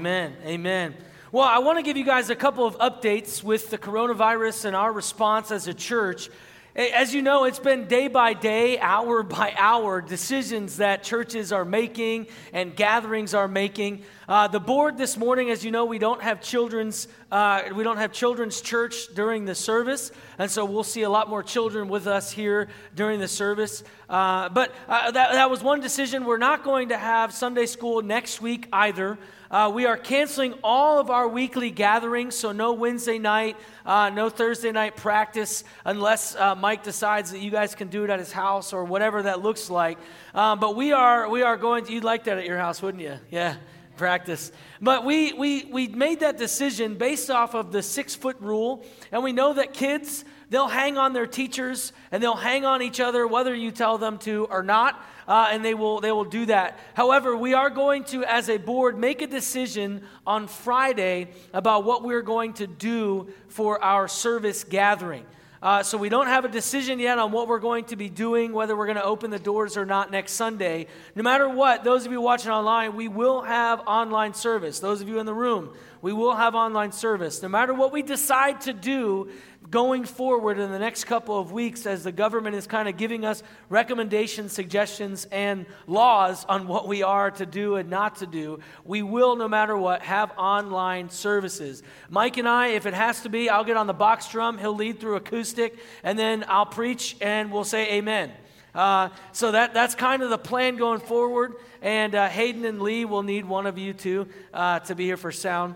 Amen. Amen. Well, I want to give you guys a couple of updates with the coronavirus and our response as a church. As you know, it's been day by day, hour by hour decisions that churches are making and gatherings are making. Uh, the board this morning, as you know, we don't have children's uh, we don't have children's church during the service, and so we'll see a lot more children with us here during the service. Uh, but uh, that, that was one decision. We're not going to have Sunday school next week either. Uh, we are canceling all of our weekly gatherings, so no Wednesday night, uh, no Thursday night practice, unless uh, Mike decides that you guys can do it at his house or whatever that looks like. Um, but we are we are going to. You'd like that at your house, wouldn't you? Yeah, practice. But we we we made that decision based off of the six foot rule, and we know that kids they'll hang on their teachers and they'll hang on each other whether you tell them to or not uh, and they will, they will do that. However, we are going to, as a board, make a decision on Friday about what we're going to do for our service gathering. Uh, so we don't have a decision yet on what we're going to be doing, whether we're going to open the doors or not next Sunday. No matter what, those of you watching online, we will have online service. Those of you in the room, we will have online service. No matter what we decide to do, going forward in the next couple of weeks as the government is kind of giving us recommendations, suggestions, and laws on what we are to do and not to do, we will, no matter what, have online services. Mike and I, if it has to be, I'll get on the box drum, he'll lead through acoustic, and then I'll preach and we'll say amen. Uh, so that, that's kind of the plan going forward. And uh, Hayden and Lee will need one of you two uh, to be here for sound.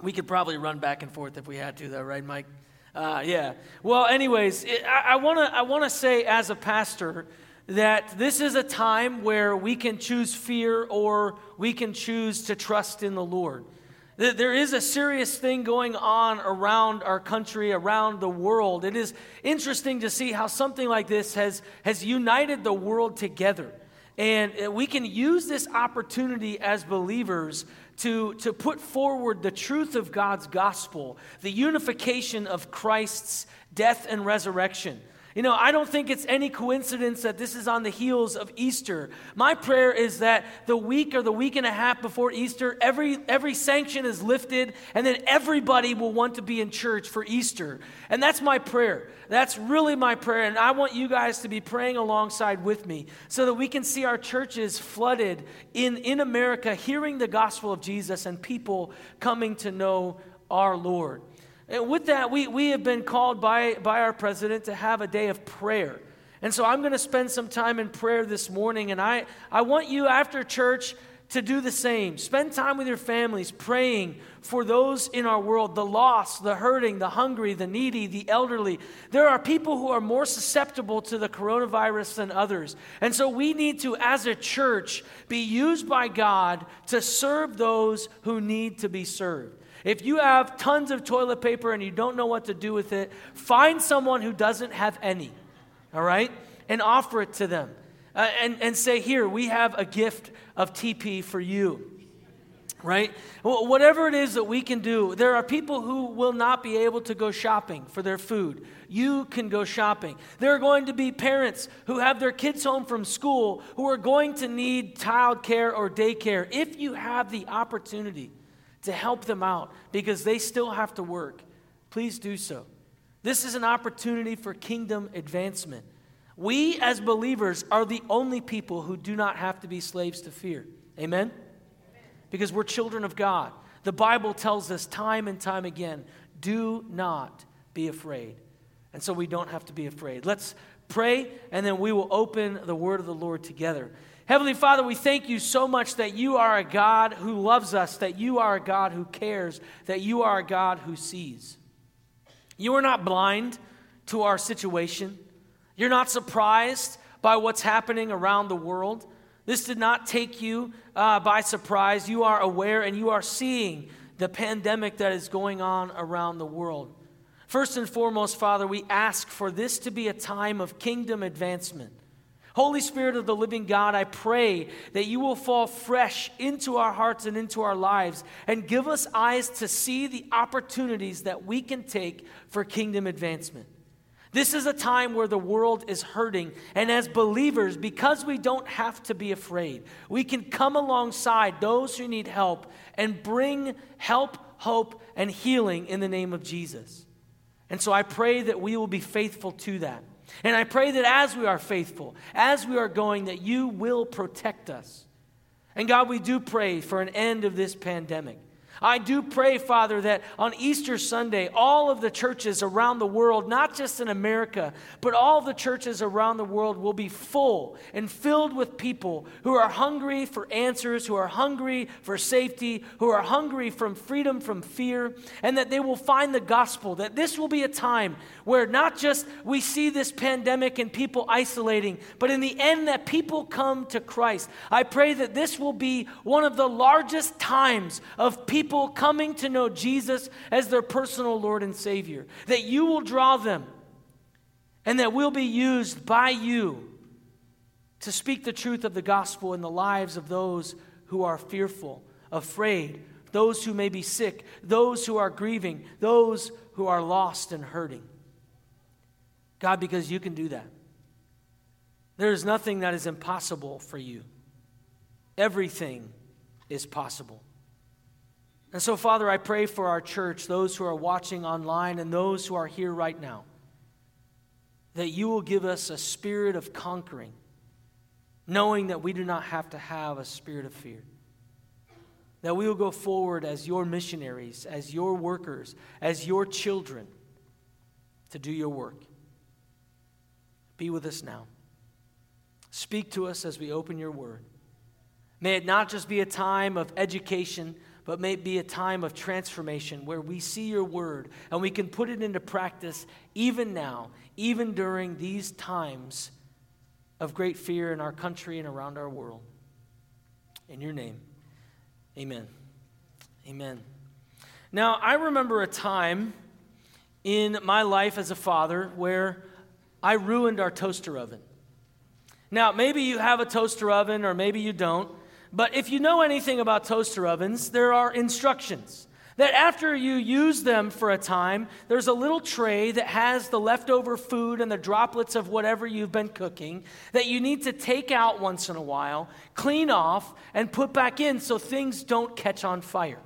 We could probably run back and forth if we had to, though, right, Mike? Uh, yeah. Well, anyways, it, I, I want to I wanna say as a pastor that this is a time where we can choose fear or we can choose to trust in the Lord. There is a serious thing going on around our country, around the world. It is interesting to see how something like this has, has united the world together. And uh, we can use this opportunity as believers to, to put forward the truth of God's gospel, the unification of Christ's death and resurrection. You know, I don't think it's any coincidence that this is on the heels of Easter. My prayer is that the week or the week and a half before Easter, every, every sanction is lifted, and then everybody will want to be in church for Easter. And that's my prayer. That's really my prayer. And I want you guys to be praying alongside with me so that we can see our churches flooded in, in America, hearing the gospel of Jesus and people coming to know our Lord. And with that, we, we have been called by, by our president to have a day of prayer. And so I'm going to spend some time in prayer this morning. And I, I want you after church to do the same. Spend time with your families praying for those in our world the lost, the hurting, the hungry, the needy, the elderly. There are people who are more susceptible to the coronavirus than others. And so we need to, as a church, be used by God to serve those who need to be served. If you have tons of toilet paper and you don't know what to do with it, find someone who doesn't have any, all right? And offer it to them. Uh, and, and say, Here, we have a gift of TP for you. Right? Whatever it is that we can do, there are people who will not be able to go shopping for their food. You can go shopping. There are going to be parents who have their kids home from school who are going to need child care or daycare. If you have the opportunity, to help them out because they still have to work, please do so. This is an opportunity for kingdom advancement. We, as believers, are the only people who do not have to be slaves to fear. Amen? Because we're children of God. The Bible tells us time and time again do not be afraid. And so we don't have to be afraid. Let's pray, and then we will open the word of the Lord together. Heavenly Father, we thank you so much that you are a God who loves us, that you are a God who cares, that you are a God who sees. You are not blind to our situation. You're not surprised by what's happening around the world. This did not take you uh, by surprise. You are aware and you are seeing the pandemic that is going on around the world. First and foremost, Father, we ask for this to be a time of kingdom advancement. Holy Spirit of the living God, I pray that you will fall fresh into our hearts and into our lives and give us eyes to see the opportunities that we can take for kingdom advancement. This is a time where the world is hurting. And as believers, because we don't have to be afraid, we can come alongside those who need help and bring help, hope, and healing in the name of Jesus. And so I pray that we will be faithful to that. And I pray that as we are faithful, as we are going, that you will protect us. And God, we do pray for an end of this pandemic. I do pray, Father, that on Easter Sunday, all of the churches around the world, not just in America, but all the churches around the world will be full and filled with people who are hungry for answers, who are hungry for safety, who are hungry from freedom from fear, and that they will find the gospel. That this will be a time where not just we see this pandemic and people isolating, but in the end, that people come to Christ. I pray that this will be one of the largest times of people coming to know Jesus as their personal Lord and Savior. That you will draw them and that we'll be used by you to speak the truth of the gospel in the lives of those who are fearful, afraid, those who may be sick, those who are grieving, those who are lost and hurting. God, because you can do that. There is nothing that is impossible for you. Everything is possible. And so, Father, I pray for our church, those who are watching online and those who are here right now, that you will give us a spirit of conquering, knowing that we do not have to have a spirit of fear. That we will go forward as your missionaries, as your workers, as your children to do your work. Be with us now. Speak to us as we open your word. May it not just be a time of education but may it be a time of transformation where we see your word and we can put it into practice even now, even during these times of great fear in our country and around our world. In your name, amen. Amen. Now, I remember a time in my life as a father where I ruined our toaster oven. Now, maybe you have a toaster oven or maybe you don't. But if you know anything about toaster ovens, there are instructions. That after you use them for a time, there's a little tray that has the leftover food and the droplets of whatever you've been cooking that you need to take out once in a while, clean off, and put back in so things don't catch on fire.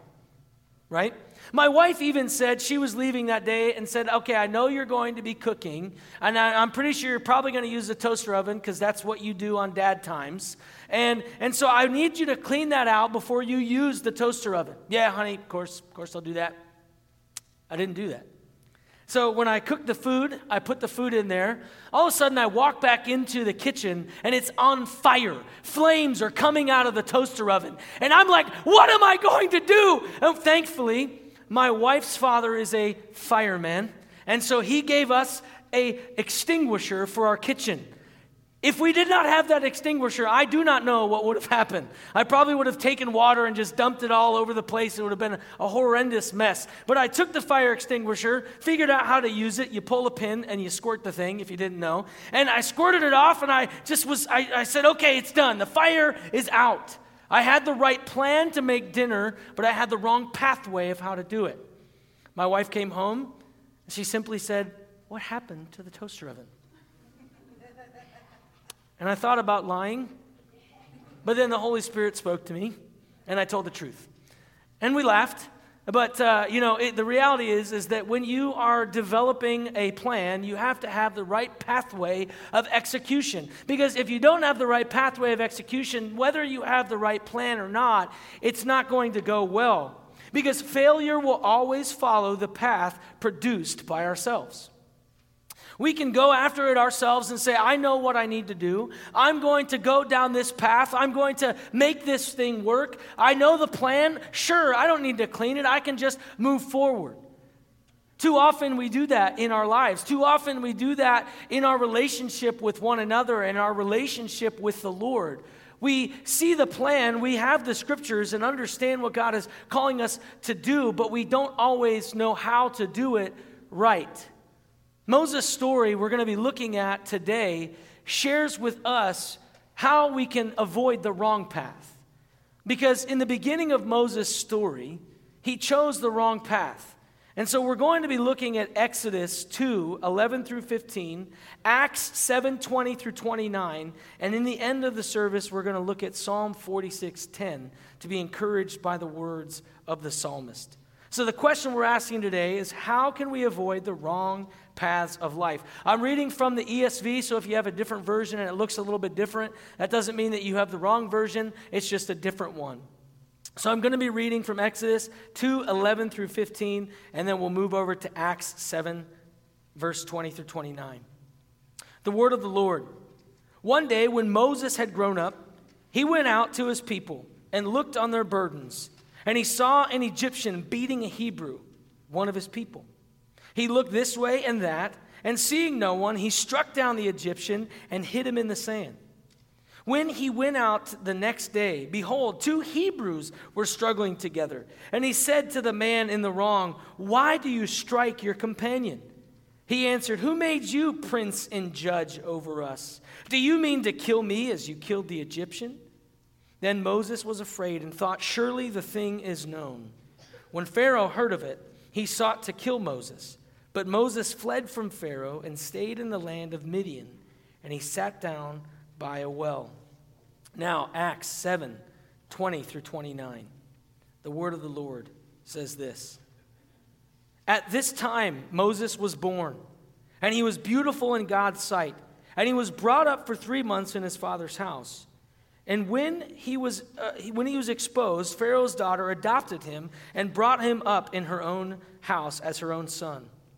Right? My wife even said she was leaving that day and said, Okay, I know you're going to be cooking, and I, am pretty sure you're probably going to use the toaster oven because that's what you do on dad times. And, and so I need you to clean that out before you use the toaster oven. Yeah, honey, of course, of course I'll do that. I didn't do that. So when I cooked the food, I put the food in there. All of a sudden, I walk back into the kitchen and it's on fire. Flames are coming out of the toaster oven. And I'm like, what am I going to do? And thankfully, my wife's father is a fireman, and so he gave us a extinguisher for our kitchen. If we did not have that extinguisher, I do not know what would have happened. I probably would have taken water and just dumped it all over the place. It would have been a horrendous mess. But I took the fire extinguisher, figured out how to use it. You pull a pin and you squirt the thing if you didn't know. And I squirted it off and I just was, I, I said, okay, it's done. The fire is out. I had the right plan to make dinner, but I had the wrong pathway of how to do it. My wife came home, and she simply said, What happened to the toaster oven? And I thought about lying, but then the Holy Spirit spoke to me, and I told the truth. And we laughed, but uh, you know, it, the reality is, is that when you are developing a plan, you have to have the right pathway of execution. Because if you don't have the right pathway of execution, whether you have the right plan or not, it's not going to go well. Because failure will always follow the path produced by ourselves. We can go after it ourselves and say, I know what I need to do. I'm going to go down this path. I'm going to make this thing work. I know the plan. Sure, I don't need to clean it. I can just move forward. Too often we do that in our lives. Too often we do that in our relationship with one another and our relationship with the Lord. We see the plan, we have the scriptures and understand what God is calling us to do, but we don't always know how to do it right. Moses' story we're going to be looking at today shares with us how we can avoid the wrong path. Because in the beginning of Moses' story, he chose the wrong path. And so we're going to be looking at Exodus 2 11 through 15, Acts 7 20 through 29, and in the end of the service, we're going to look at Psalm 46 10 to be encouraged by the words of the psalmist. So, the question we're asking today is how can we avoid the wrong paths of life? I'm reading from the ESV, so if you have a different version and it looks a little bit different, that doesn't mean that you have the wrong version, it's just a different one. So, I'm going to be reading from Exodus 2 11 through 15, and then we'll move over to Acts 7, verse 20 through 29. The word of the Lord. One day, when Moses had grown up, he went out to his people and looked on their burdens and he saw an Egyptian beating a Hebrew, one of his people. He looked this way and that, and seeing no one, he struck down the Egyptian and hid him in the sand. When he went out the next day, behold, two Hebrews were struggling together. And he said to the man in the wrong, Why do you strike your companion? He answered, Who made you prince and judge over us? Do you mean to kill me as you killed the Egyptian? Then Moses was afraid and thought, Surely the thing is known. When Pharaoh heard of it, he sought to kill Moses. But Moses fled from Pharaoh and stayed in the land of Midian, and he sat down by a well. Now, Acts 7 20 through 29. The word of the Lord says this At this time, Moses was born, and he was beautiful in God's sight, and he was brought up for three months in his father's house. And when he was, uh, when he was exposed, Pharaoh's daughter adopted him and brought him up in her own house as her own son.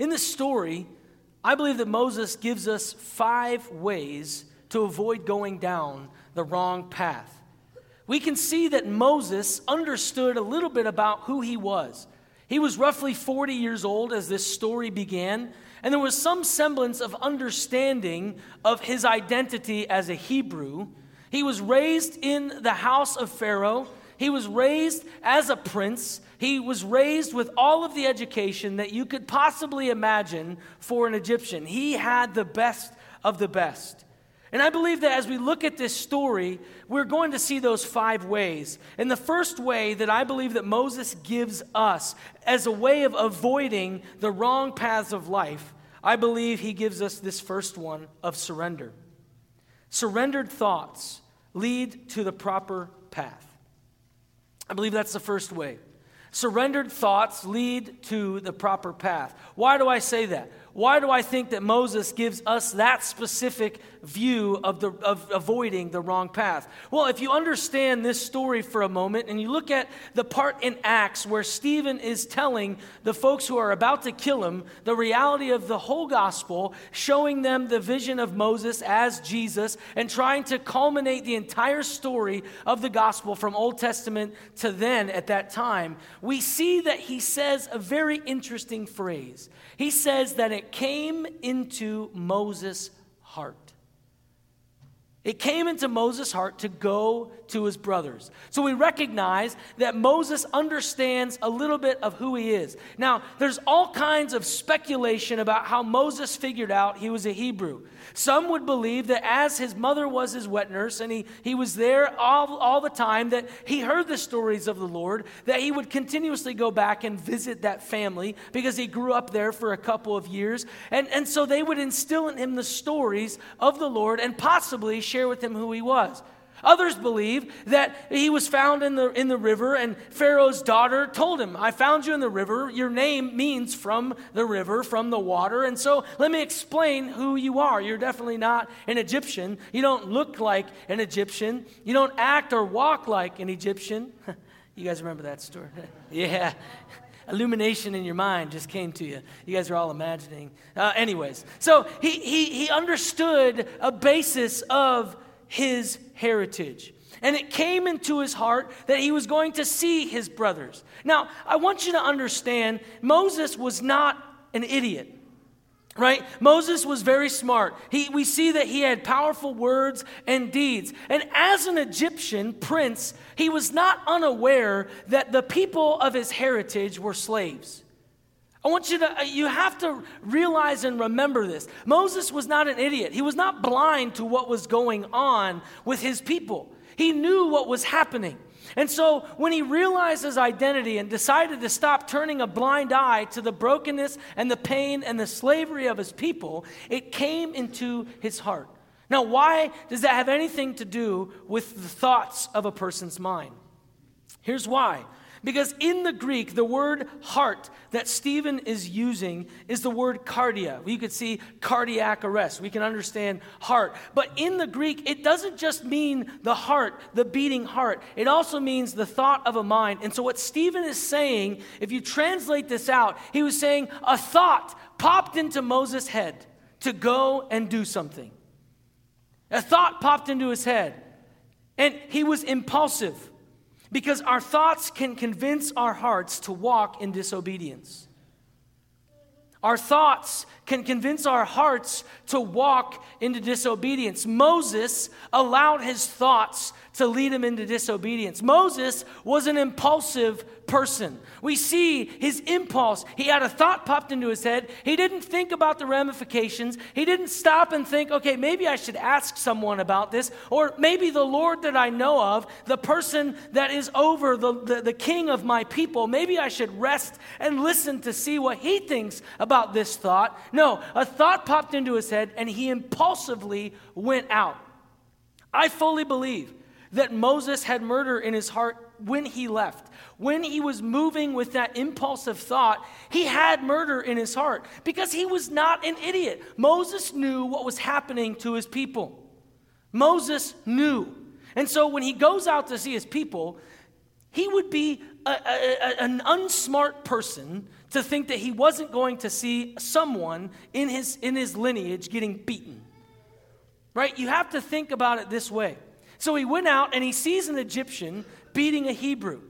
In this story, I believe that Moses gives us five ways to avoid going down the wrong path. We can see that Moses understood a little bit about who he was. He was roughly 40 years old as this story began, and there was some semblance of understanding of his identity as a Hebrew. He was raised in the house of Pharaoh. He was raised as a prince. He was raised with all of the education that you could possibly imagine for an Egyptian. He had the best of the best. And I believe that as we look at this story, we're going to see those five ways. And the first way that I believe that Moses gives us as a way of avoiding the wrong paths of life, I believe he gives us this first one of surrender. Surrendered thoughts lead to the proper path. I believe that's the first way. Surrendered thoughts lead to the proper path. Why do I say that? Why do I think that Moses gives us that specific view of, the, of avoiding the wrong path? Well, if you understand this story for a moment and you look at the part in Acts where Stephen is telling the folks who are about to kill him the reality of the whole gospel, showing them the vision of Moses as Jesus, and trying to culminate the entire story of the gospel from Old Testament to then at that time, we see that he says a very interesting phrase. He says that it came into Moses' heart. It came into Moses' heart to go to his brothers. So we recognize that Moses understands a little bit of who he is. Now, there's all kinds of speculation about how Moses figured out he was a Hebrew. Some would believe that as his mother was his wet nurse and he, he was there all, all the time, that he heard the stories of the Lord, that he would continuously go back and visit that family because he grew up there for a couple of years. And, and so they would instill in him the stories of the Lord and possibly share with him who he was. Others believe that he was found in the, in the river, and Pharaoh's daughter told him, I found you in the river. Your name means from the river, from the water. And so let me explain who you are. You're definitely not an Egyptian. You don't look like an Egyptian. You don't act or walk like an Egyptian. you guys remember that story? yeah. Illumination in your mind just came to you. You guys are all imagining. Uh, anyways, so he, he, he understood a basis of his heritage. And it came into his heart that he was going to see his brothers. Now, I want you to understand Moses was not an idiot. Right? Moses was very smart. He, we see that he had powerful words and deeds. And as an Egyptian prince, he was not unaware that the people of his heritage were slaves. I want you to, uh, you have to realize and remember this. Moses was not an idiot. He was not blind to what was going on with his people. He knew what was happening. And so when he realized his identity and decided to stop turning a blind eye to the brokenness and the pain and the slavery of his people, it came into his heart. Now, why does that have anything to do with the thoughts of a person's mind? Here's why because in the Greek, the word heart that Stephen is using is the word cardia. You could see cardiac arrest. We can understand heart. But in the Greek, it doesn't just mean the heart, the beating heart. It also means the thought of a mind. And so, what Stephen is saying, if you translate this out, he was saying a thought popped into Moses' head to go and do something. A thought popped into his head, and he was impulsive. Because our thoughts can convince our hearts to walk in disobedience. Our thoughts can convince our hearts to walk into disobedience. Moses allowed his thoughts to lead him into disobedience. Moses was an impulsive person. We see his impulse. He had a thought popped into his head. He didn't think about the ramifications. He didn't stop and think, okay, maybe I should ask someone about this. Or maybe the Lord that I know of, the person that is over the, the, the king of my people, maybe I should rest and listen to see what he thinks about this thought. No, a thought popped into his head and he impulsively went out. I fully believe that Moses had murder in his heart when he left. When he was moving with that impulsive thought, he had murder in his heart because he was not an idiot. Moses knew what was happening to his people. Moses knew. And so when he goes out to see his people, he would be a, a, an unsmart person to think that he wasn't going to see someone in his, in his lineage getting beaten. Right? You have to think about it this way. So he went out and he sees an Egyptian beating a Hebrew.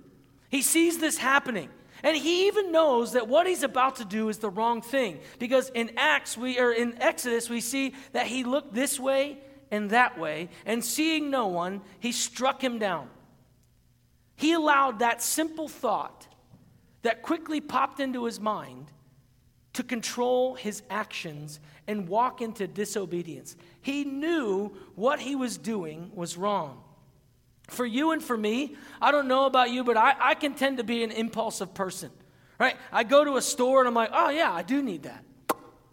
He sees this happening. And he even knows that what he's about to do is the wrong thing. Because in Acts, we or in Exodus, we see that he looked this way and that way, and seeing no one, he struck him down. He allowed that simple thought that quickly popped into his mind to control his actions and walk into disobedience. He knew what he was doing was wrong. For you and for me, I don't know about you, but I, I can tend to be an impulsive person, right? I go to a store and I'm like, oh, yeah, I do need that.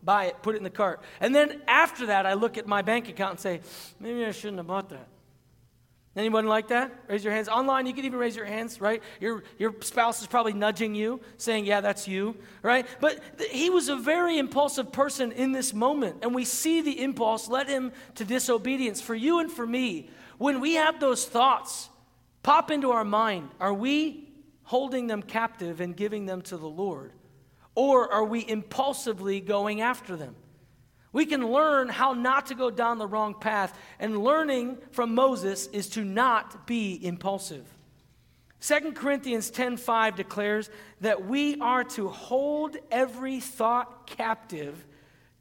Buy it, put it in the cart. And then after that, I look at my bank account and say, maybe I shouldn't have bought that. Anyone like that? Raise your hands. Online, you can even raise your hands, right? Your, your spouse is probably nudging you, saying, Yeah, that's you, right? But th- he was a very impulsive person in this moment, and we see the impulse led him to disobedience. For you and for me, when we have those thoughts pop into our mind, are we holding them captive and giving them to the Lord? Or are we impulsively going after them? We can learn how not to go down the wrong path, and learning from Moses is to not be impulsive. 2 Corinthians 10:5 declares that we are to hold every thought captive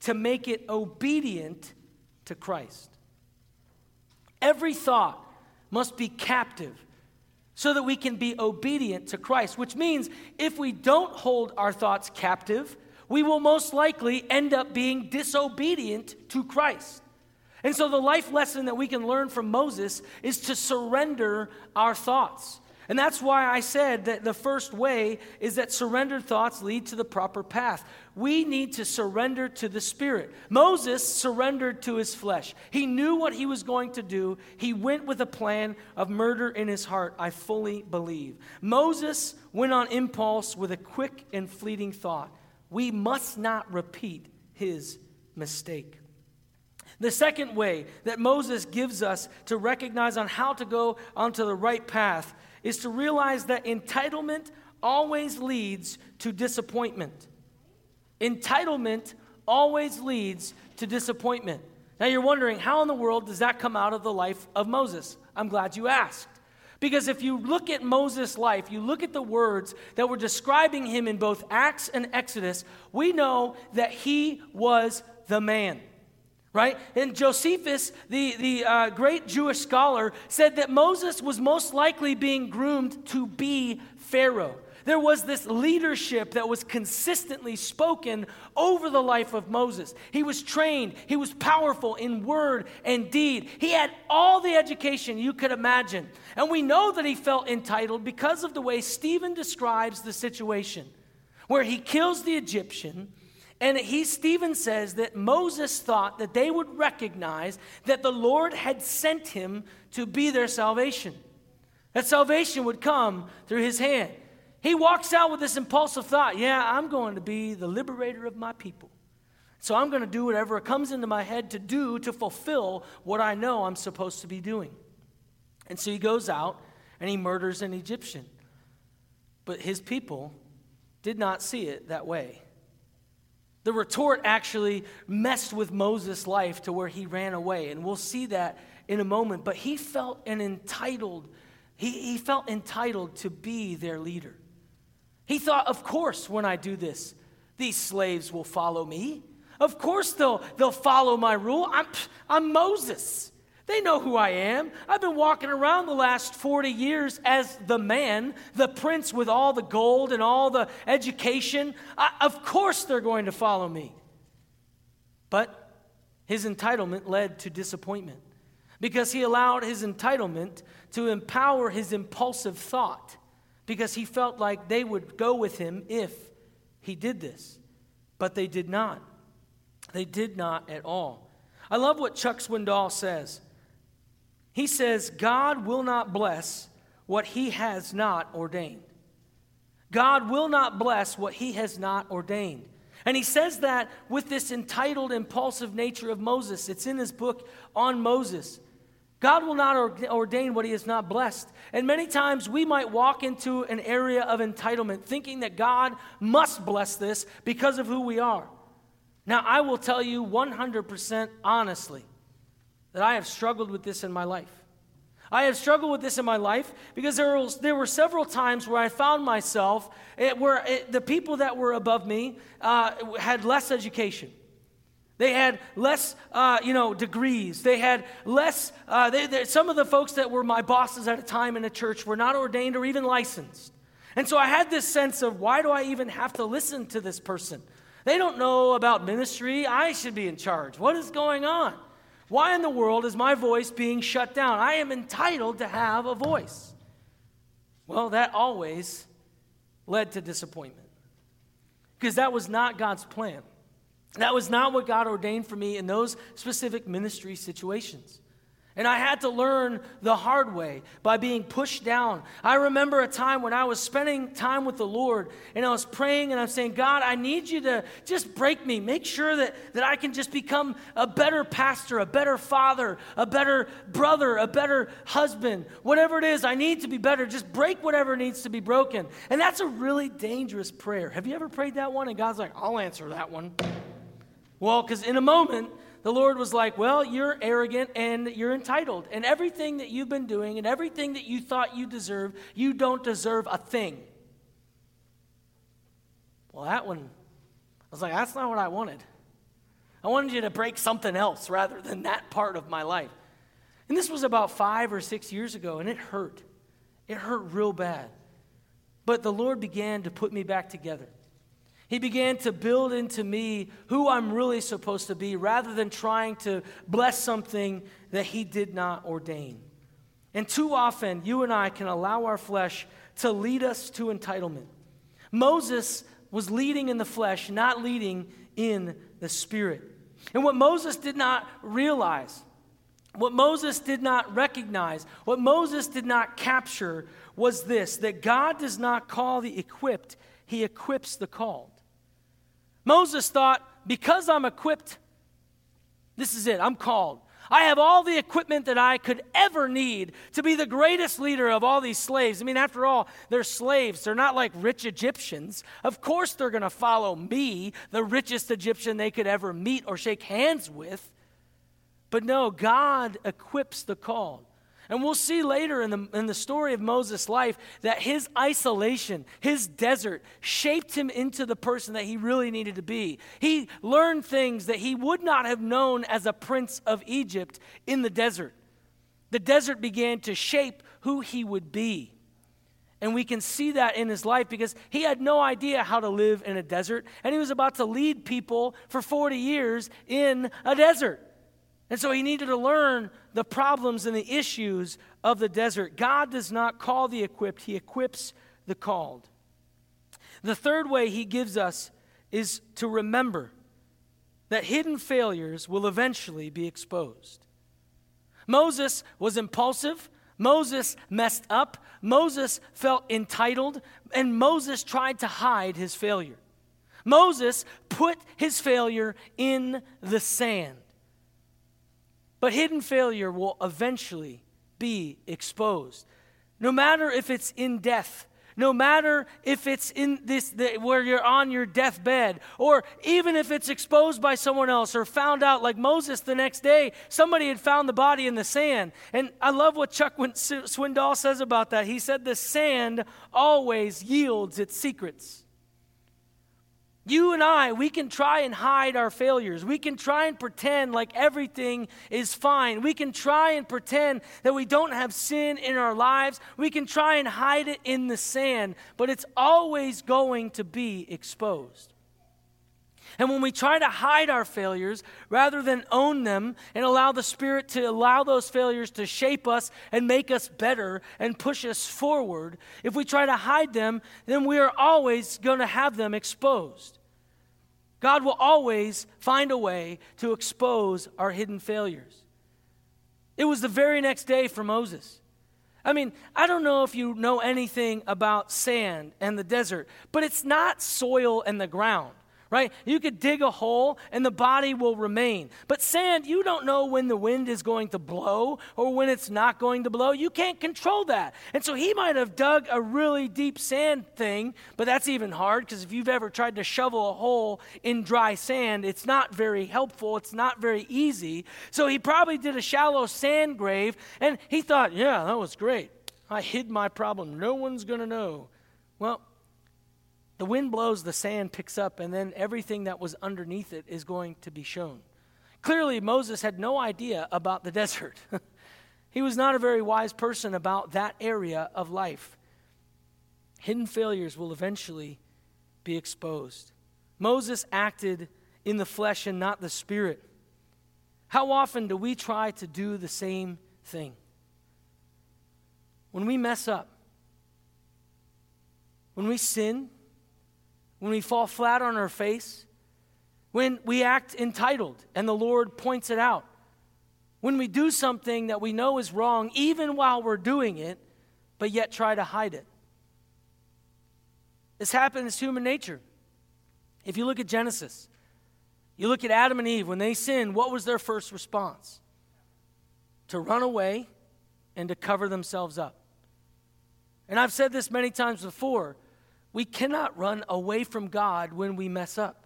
to make it obedient to Christ. Every thought must be captive so that we can be obedient to Christ, which means if we don't hold our thoughts captive, we will most likely end up being disobedient to Christ. And so, the life lesson that we can learn from Moses is to surrender our thoughts. And that's why I said that the first way is that surrendered thoughts lead to the proper path. We need to surrender to the Spirit. Moses surrendered to his flesh. He knew what he was going to do. He went with a plan of murder in his heart, I fully believe. Moses went on impulse with a quick and fleeting thought. We must not repeat his mistake. The second way that Moses gives us to recognize on how to go onto the right path is to realize that entitlement always leads to disappointment. Entitlement always leads to disappointment. Now you're wondering, how in the world does that come out of the life of Moses? I'm glad you asked. Because if you look at Moses' life, you look at the words that were describing him in both Acts and Exodus, we know that he was the man right? And Josephus, the, the uh, great Jewish scholar, said that Moses was most likely being groomed to be Pharaoh. There was this leadership that was consistently spoken over the life of Moses. He was trained, he was powerful in word and deed. He had all the education you could imagine. And we know that he felt entitled because of the way Stephen describes the situation, where he kills the Egyptian and he, Stephen says that Moses thought that they would recognize that the Lord had sent him to be their salvation. That salvation would come through his hand. He walks out with this impulsive thought yeah, I'm going to be the liberator of my people. So I'm going to do whatever comes into my head to do to fulfill what I know I'm supposed to be doing. And so he goes out and he murders an Egyptian. But his people did not see it that way. The retort actually messed with Moses' life to where he ran away. And we'll see that in a moment. But he felt an entitled, he, he felt entitled to be their leader. He thought, of course, when I do this, these slaves will follow me. Of course they'll, they'll follow my rule. I'm, I'm Moses. They know who I am. I've been walking around the last 40 years as the man, the prince with all the gold and all the education. I, of course, they're going to follow me. But his entitlement led to disappointment because he allowed his entitlement to empower his impulsive thought because he felt like they would go with him if he did this. But they did not. They did not at all. I love what Chuck Swindoll says. He says, God will not bless what he has not ordained. God will not bless what he has not ordained. And he says that with this entitled, impulsive nature of Moses. It's in his book on Moses. God will not ordain what he has not blessed. And many times we might walk into an area of entitlement thinking that God must bless this because of who we are. Now, I will tell you 100% honestly that I have struggled with this in my life. I have struggled with this in my life because there, was, there were several times where I found myself it, eh, where it, eh, the people that were above me uh, had less education. They had less, uh, you know, degrees. They had less. Uh, they, they, some of the folks that were my bosses at a time in a church were not ordained or even licensed. And so I had this sense of why do I even have to listen to this person? They don't know about ministry. I should be in charge. What is going on? Why in the world is my voice being shut down? I am entitled to have a voice. Well, that always led to disappointment because that was not God's plan. That was not what God ordained for me in those specific ministry situations. And I had to learn the hard way by being pushed down. I remember a time when I was spending time with the Lord and I was praying and I'm saying, God, I need you to just break me. Make sure that, that I can just become a better pastor, a better father, a better brother, a better husband. Whatever it is, I need to be better. Just break whatever needs to be broken. And that's a really dangerous prayer. Have you ever prayed that one? And God's like, I'll answer that one. Well, because in a moment, the Lord was like, Well, you're arrogant and you're entitled. And everything that you've been doing and everything that you thought you deserved, you don't deserve a thing. Well, that one, I was like, That's not what I wanted. I wanted you to break something else rather than that part of my life. And this was about five or six years ago, and it hurt. It hurt real bad. But the Lord began to put me back together. He began to build into me who I'm really supposed to be rather than trying to bless something that He did not ordain. And too often, you and I can allow our flesh to lead us to entitlement. Moses was leading in the flesh, not leading in the spirit. And what Moses did not realize, what Moses did not recognize, what Moses did not capture was this that God does not call the equipped, he equips the called. Moses thought, because I'm equipped, this is it, I'm called. I have all the equipment that I could ever need to be the greatest leader of all these slaves. I mean, after all, they're slaves. They're not like rich Egyptians. Of course, they're going to follow me, the richest Egyptian they could ever meet or shake hands with. But no, God equips the called. And we'll see later in the, in the story of Moses' life that his isolation, his desert, shaped him into the person that he really needed to be. He learned things that he would not have known as a prince of Egypt in the desert. The desert began to shape who he would be. And we can see that in his life because he had no idea how to live in a desert, and he was about to lead people for 40 years in a desert. And so he needed to learn the problems and the issues of the desert. God does not call the equipped, he equips the called. The third way he gives us is to remember that hidden failures will eventually be exposed. Moses was impulsive. Moses messed up. Moses felt entitled. And Moses tried to hide his failure. Moses put his failure in the sand. But hidden failure will eventually be exposed. No matter if it's in death, no matter if it's in this the, where you're on your deathbed or even if it's exposed by someone else or found out like moses the next day somebody had found the body in the sand. And i love what chuck swindoll says about that. He said the sand always yields its secrets you and I, we can try and hide our failures. We can try and pretend like everything is fine. We can try and pretend that we don't have sin in our lives. We can try and hide it in the sand, but it's always going to be exposed. And when we try to hide our failures rather than own them and allow the Spirit to allow those failures to shape us and make us better and push us forward, if we try to hide them, then we are always going to have them exposed. God will always find a way to expose our hidden failures. It was the very next day for Moses. I mean, I don't know if you know anything about sand and the desert, but it's not soil and the ground right? You could dig a hole and the body will remain. But sand, you don't know when the wind is going to blow or when it's not going to blow. You can't control that. And so he might have dug a really deep sand thing, but that's even hard because if you've ever tried to shovel a hole in dry sand, it's not very helpful. It's not very easy. So he probably did a shallow sand grave and he thought, yeah, that was great. I hid my problem. No one's going to know. Well, the wind blows, the sand picks up, and then everything that was underneath it is going to be shown. Clearly, Moses had no idea about the desert. he was not a very wise person about that area of life. Hidden failures will eventually be exposed. Moses acted in the flesh and not the spirit. How often do we try to do the same thing? When we mess up, when we sin, when we fall flat on our face, when we act entitled and the Lord points it out, when we do something that we know is wrong, even while we're doing it, but yet try to hide it. This happens human nature. If you look at Genesis, you look at Adam and Eve, when they sinned, what was their first response? To run away and to cover themselves up. And I've said this many times before we cannot run away from God when we mess up.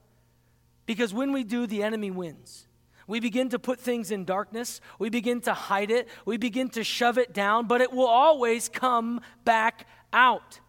Because when we do, the enemy wins. We begin to put things in darkness. We begin to hide it. We begin to shove it down, but it will always come back out.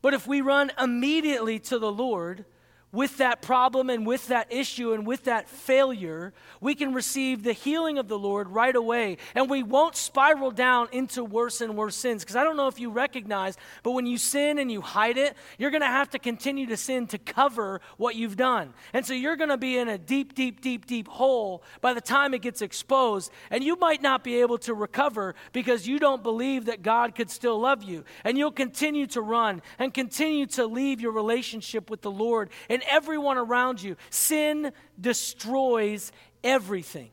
But if we run immediately to the Lord, with that problem and with that issue and with that failure, we can receive the healing of the Lord right away. And we won't spiral down into worse and worse sins. Because I don't know if you recognize, but when you sin and you hide it, you're going to have to continue to sin to cover what you've done. And so you're going to be in a deep, deep, deep, deep hole by the time it gets exposed. And you might not be able to recover because you don't believe that God could still love you. And you'll continue to run and continue to leave your relationship with the Lord and everyone around you. Sin destroys everything.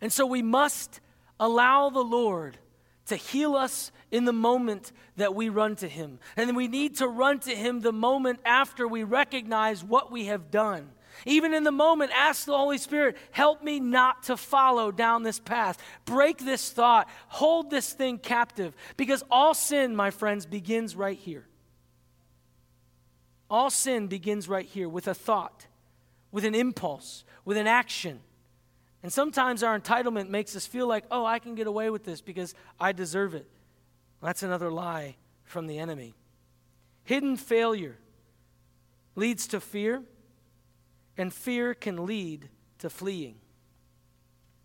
And so we must allow the Lord to heal us in the moment that we run to Him. And we need to run to Him the moment after we recognize what we have done. Even in the moment, ask the Holy Spirit, help me not to follow down this path. Break this thought. Hold this thing captive. Because all sin, my friends, begins right here. All sin begins right here with a thought, with an impulse, with an action. And sometimes our entitlement makes us feel like, oh, I can get away with this because I deserve it. That's another lie from the enemy. Hidden failure leads to fear, and fear can lead to fleeing.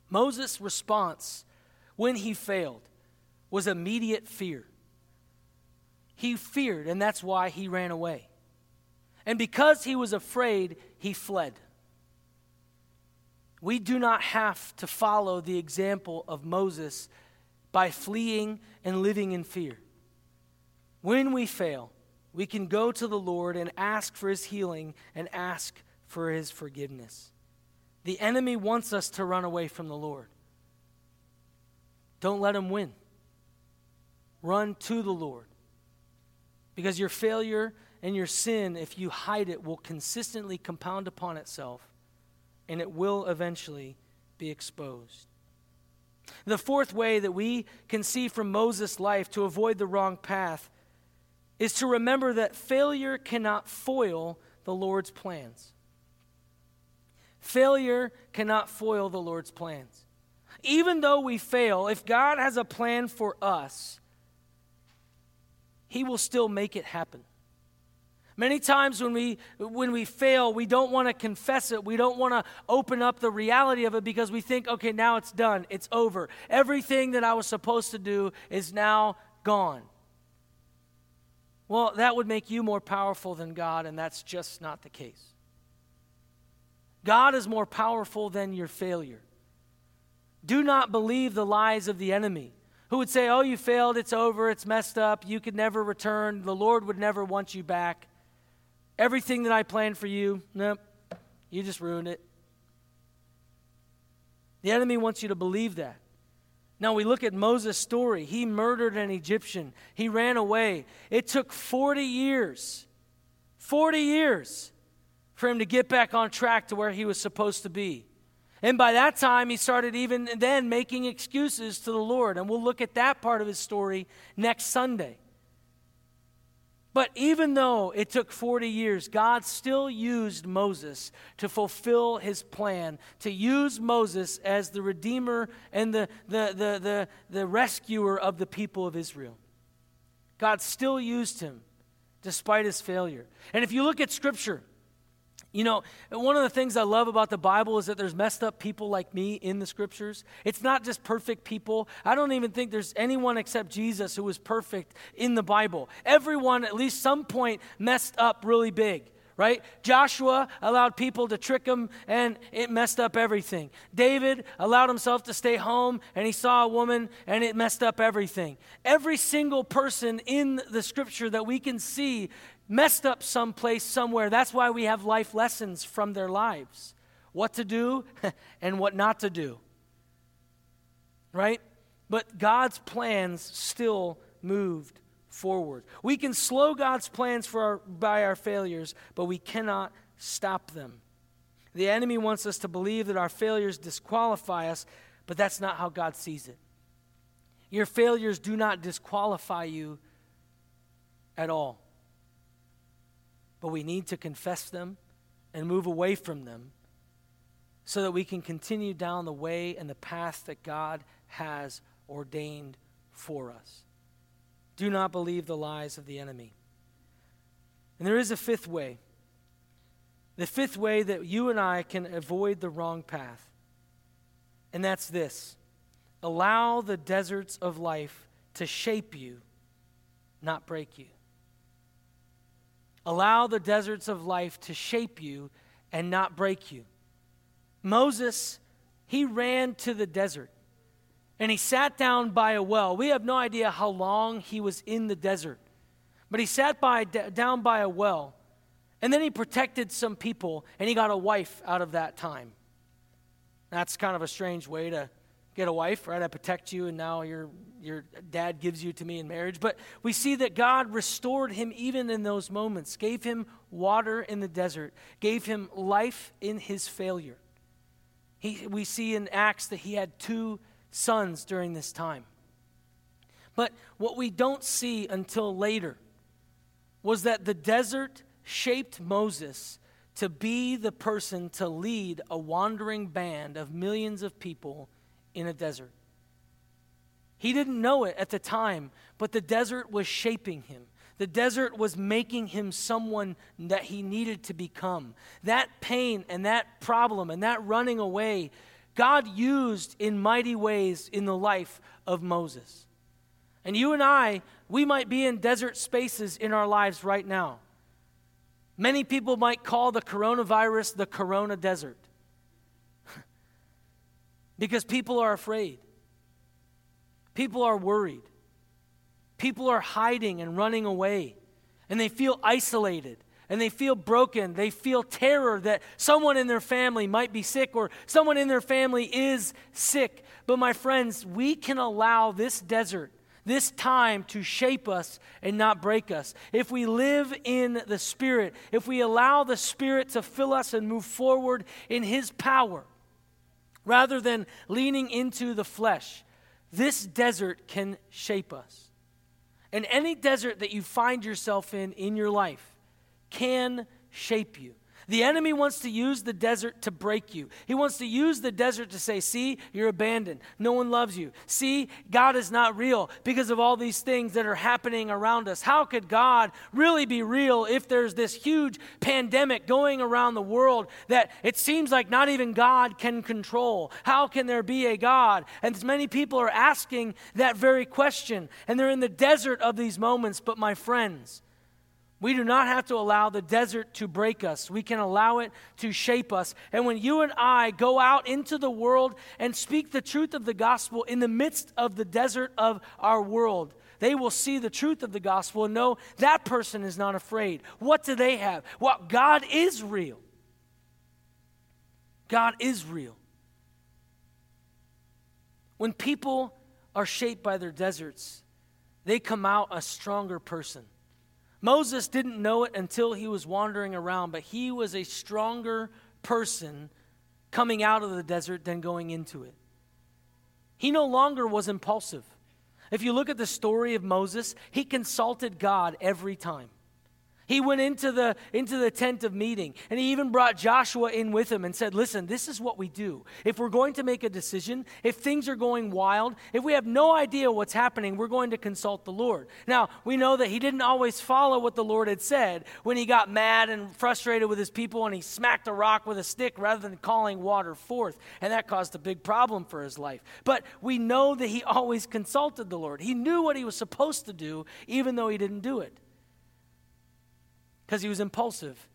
Moses' response when he failed was immediate fear. He feared, and that's why he ran away. And because he was afraid, he fled. We do not have to follow the example of Moses by fleeing and living in fear. When we fail, we can go to the Lord and ask for his healing and ask for his forgiveness. The enemy wants us to run away from the Lord. Don't let him win. Run to the Lord. Because your failure and your sin, if you hide it, will consistently compound upon itself and it will eventually be exposed. The fourth way that we can see from Moses' life to avoid the wrong path is to remember that failure cannot foil the Lord's plans. Failure cannot foil the Lord's plans. Even though we fail, if God has a plan for us, He will still make it happen. Many times when we when we fail, we don't want to confess it. We don't want to open up the reality of it because we think, okay, now it's done. It's over. Everything that I was supposed to do is now gone. Well, that would make you more powerful than God, and that's just not the case. God is more powerful than your failure. Do not believe the lies of the enemy who would say, Oh, you failed, it's over, it's messed up, you could never return, the Lord would never want you back. Everything that I planned for you, nope, you just ruined it. The enemy wants you to believe that. Now we look at Moses' story. He murdered an Egyptian, he ran away. It took 40 years, 40 years for him to get back on track to where he was supposed to be. And by that time, he started even then making excuses to the Lord. And we'll look at that part of his story next Sunday. But even though it took 40 years, God still used Moses to fulfill his plan, to use Moses as the redeemer and the, the, the, the, the rescuer of the people of Israel. God still used him despite his failure. And if you look at Scripture, you know, one of the things I love about the Bible is that there's messed up people like me in the scriptures. It's not just perfect people. I don't even think there's anyone except Jesus who was perfect in the Bible. Everyone, at least some point, messed up really big right? Joshua allowed people to trick him and it messed up everything. David allowed himself to stay home and he saw a woman and it messed up everything. Every single person in the scripture that we can see messed up someplace, somewhere. That's why we have life lessons from their lives what to do and what not to do. Right? But God's plans still moved forward. We can slow God's plans for our, by our failures, but we cannot stop them. The enemy wants us to believe that our failures disqualify us, but that's not how God sees it. Your failures do not disqualify you at all but we need to confess them and move away from them so that we can continue down the way and the path that God has ordained for us. Do not believe the lies of the enemy. And there is a fifth way The fifth way that you and I can avoid the wrong path, and that's this allow the deserts of life to shape you, not break you. Allow the deserts of life to shape you and not break you. Moses, he ran to the desert and he sat down by a well. We have no idea how long he was in the desert, but he sat by, down by a well and then he protected some people and he got a wife out of that time. That's kind of a strange way to get a wife, right? I protect you, and now your, your dad gives you to me in marriage. But we see that God restored him even in those moments, gave him water in the desert, gave him life in his failure. He, we see in Acts that he had two sons during this time. But what we don't see until later was that the desert shaped Moses to be the person to lead a wandering band of millions of people in a desert. He didn't know it at the time, but the desert was shaping him. The desert was making him someone that he needed to become. That pain and that problem and that running away, God used in mighty ways in the life of Moses. And you and I, we might be in desert spaces in our lives right now. Many people might call the coronavirus the corona desert because people are afraid. People are worried. People are hiding and running away. And they feel isolated and they feel broken. They feel terror that someone in their family might be sick or someone in their family is sick. But, my friends, we can allow this desert, this time to shape us and not break us. If we live in the Spirit, if we allow the Spirit to fill us and move forward in His power, rather than leaning into the flesh. This desert can shape us. And any desert that you find yourself in in your life can shape you. The enemy wants to use the desert to break you. He wants to use the desert to say, See, you're abandoned. No one loves you. See, God is not real because of all these things that are happening around us. How could God really be real if there's this huge pandemic going around the world that it seems like not even God can control? How can there be a God? And many people are asking that very question, and they're in the desert of these moments. But, my friends, we do not have to allow the desert to break us. We can allow it to shape us. And when you and I go out into the world and speak the truth of the gospel in the midst of the desert of our world, they will see the truth of the gospel and know that person is not afraid. What do they have? Well, God is real. God is real. When people are shaped by their deserts, they come out a stronger person. Moses didn't know it until he was wandering around, but he was a stronger person coming out of the desert than going into it. He no longer was impulsive. If you look at the story of Moses, he consulted God every time. He went into the, into the tent of meeting and he even brought Joshua in with him and said, Listen, this is what we do. If we're going to make a decision, if things are going wild, if we have no idea what's happening, we're going to consult the Lord. Now, we know that he didn't always follow what the Lord had said when he got mad and frustrated with his people and he smacked a rock with a stick rather than calling water forth. And that caused a big problem for his life. But we know that he always consulted the Lord. He knew what he was supposed to do, even though he didn't do it because he was impulsive,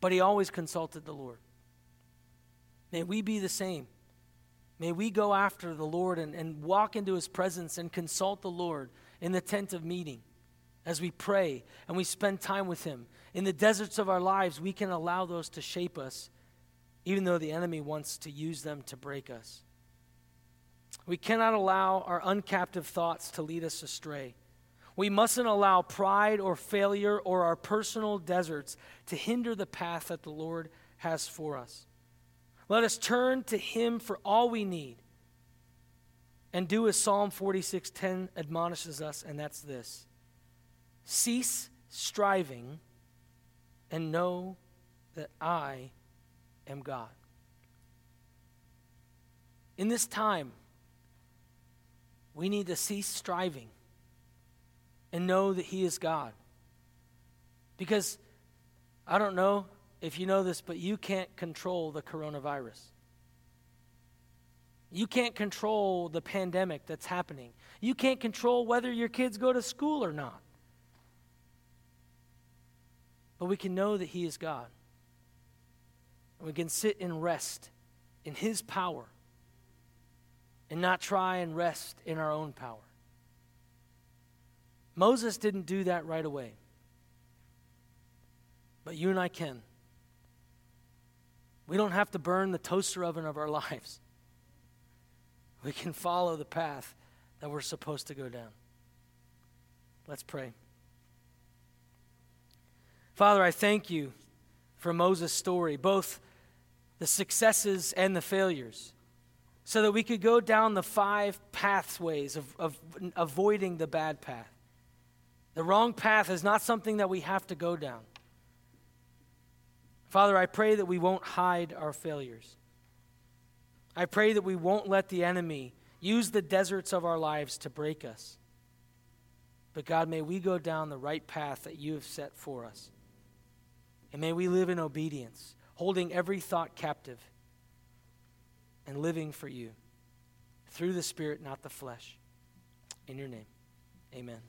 but he always consulted the Lord. May we be the same. May we go after the Lord and, and walk into his presence and consult the Lord in the tent of meeting as we pray and we spend time with him. In the deserts of our lives, we can allow those to shape us, even though the enemy wants to use them to break us. We cannot allow our uncaptive thoughts to lead us astray. We mustn't allow pride or failure or our personal deserts to hinder the path that the Lord has for us. Let us turn to Him for all we need and do as Psalm 46:10 admonishes us, and that's this cease striving and know that I am God. In this time, we need to cease striving and know that He is God. Because I don't know if you know this, but you can't control the coronavirus. You can't control the pandemic that's happening. You can't control whether your kids go to school or not. But we can know that He is God. And we can sit and rest in His power and not try and rest in our own power. Moses didn't do that right away. But you and I can. We don't have to burn the toaster oven of our lives. We can follow the path that we're supposed to go down. Let's pray. Father, I thank you for Moses' story, both the successes and the failures, so that we could go down the five pathways of, of avoiding the bad path. The wrong path is not something that we have to go down. Father, I pray that we won't hide our failures. I pray that we won't let the enemy use the deserts of our lives to break us. But God, may we go down the right path that you have set for us. And may we live in obedience, holding every thought captive and living for you through the Spirit, not the flesh. In your name, amen.